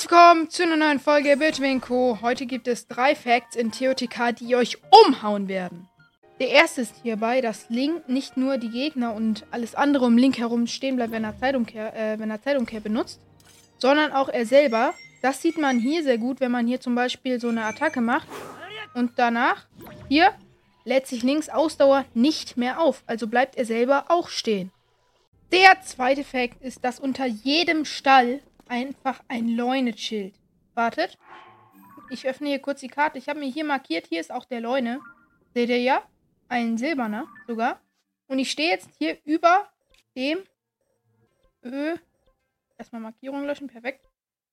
Herzlich willkommen zu einer neuen Folge Bitwin. Heute gibt es drei Facts in TOTK, die euch umhauen werden. Der erste ist hierbei, dass Link nicht nur die Gegner und alles andere um Link herum stehen bleibt, wenn er Zeitumkehr, äh, wenn er Zeitumkehr benutzt, sondern auch er selber. Das sieht man hier sehr gut, wenn man hier zum Beispiel so eine Attacke macht und danach hier lädt sich Links Ausdauer nicht mehr auf, also bleibt er selber auch stehen. Der zweite Fakt ist, dass unter jedem Stall einfach ein Leune-Schild. Wartet. Ich öffne hier kurz die Karte. Ich habe mir hier markiert, hier ist auch der Leune. Seht ihr ja? Ein silberner sogar. Und ich stehe jetzt hier über dem Ö. Erstmal Markierung löschen, perfekt.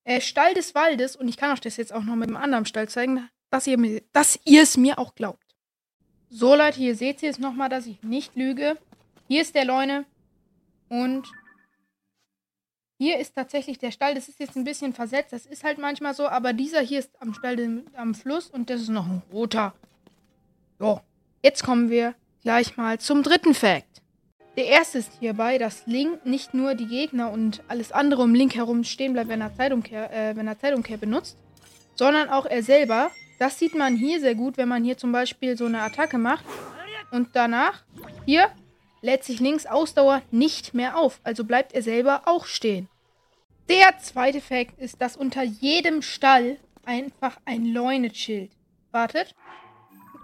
Äh, Stall des Waldes. Und ich kann euch das jetzt auch noch mit einem anderen Stall zeigen, dass ihr, dass ihr es mir auch glaubt. So, Leute, hier seht ihr es nochmal, dass ich nicht lüge. Hier ist der Leune. Und hier ist tatsächlich der Stall. Das ist jetzt ein bisschen versetzt. Das ist halt manchmal so. Aber dieser hier ist am Stall am Fluss. Und das ist noch ein roter. So, jetzt kommen wir gleich mal zum dritten Fact. Der erste ist hierbei, dass Link nicht nur die Gegner und alles andere um Link herum stehen bleibt, wenn er Zeitumkehr, äh, wenn er Zeitumkehr benutzt, sondern auch er selber. Das sieht man hier sehr gut, wenn man hier zum Beispiel so eine Attacke macht und danach hier lädt sich links Ausdauer nicht mehr auf, also bleibt er selber auch stehen. Der zweite Fakt ist, dass unter jedem Stall einfach ein Leune-Schild. Wartet.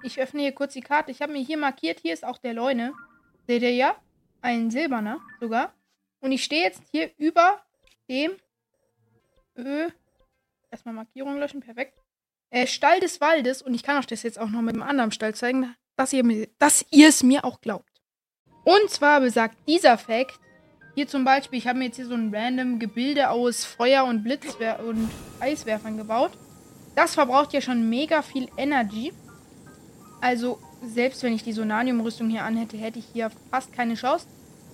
Ich öffne hier kurz die Karte. Ich habe mir hier markiert, hier ist auch der Leune. Seht ihr ja? Ein silberner sogar. Und ich stehe jetzt hier über dem Ö. Erstmal Markierung löschen, perfekt. Äh, Stall des Waldes. Und ich kann euch das jetzt auch noch mit einem anderen Stall zeigen, dass ihr, es mir auch glaubt. Und zwar besagt dieser Fakt, hier zum Beispiel, ich habe mir jetzt hier so ein random Gebilde aus Feuer- und Blitzwer und Eiswerfern gebaut. Das verbraucht ja schon mega viel Energy. Also, selbst wenn ich die Sonanium-Rüstung hier anhätte, hätte ich hier fast keine Chance.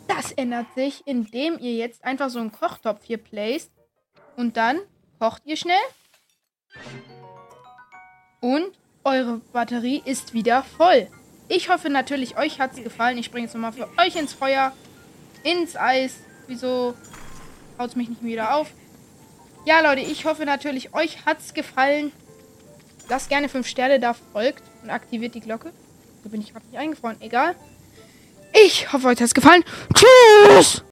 Das ändert sich, indem ihr jetzt einfach so einen Kochtopf hier placed. Und dann kocht ihr schnell. Und eure Batterie ist wieder voll. Ich hoffe natürlich, euch hat es gefallen. Ich springe jetzt nochmal für euch ins Feuer, ins Eis. Wieso haut es mich nicht wieder auf? Ja, Leute, ich hoffe natürlich, euch hat es gefallen. Lasst gerne 5 Sterne da, folgt und aktiviert die Glocke. Da bin ich gerade nicht eingefroren. Egal. Ich hoffe, euch hat es gefallen. Tschüss!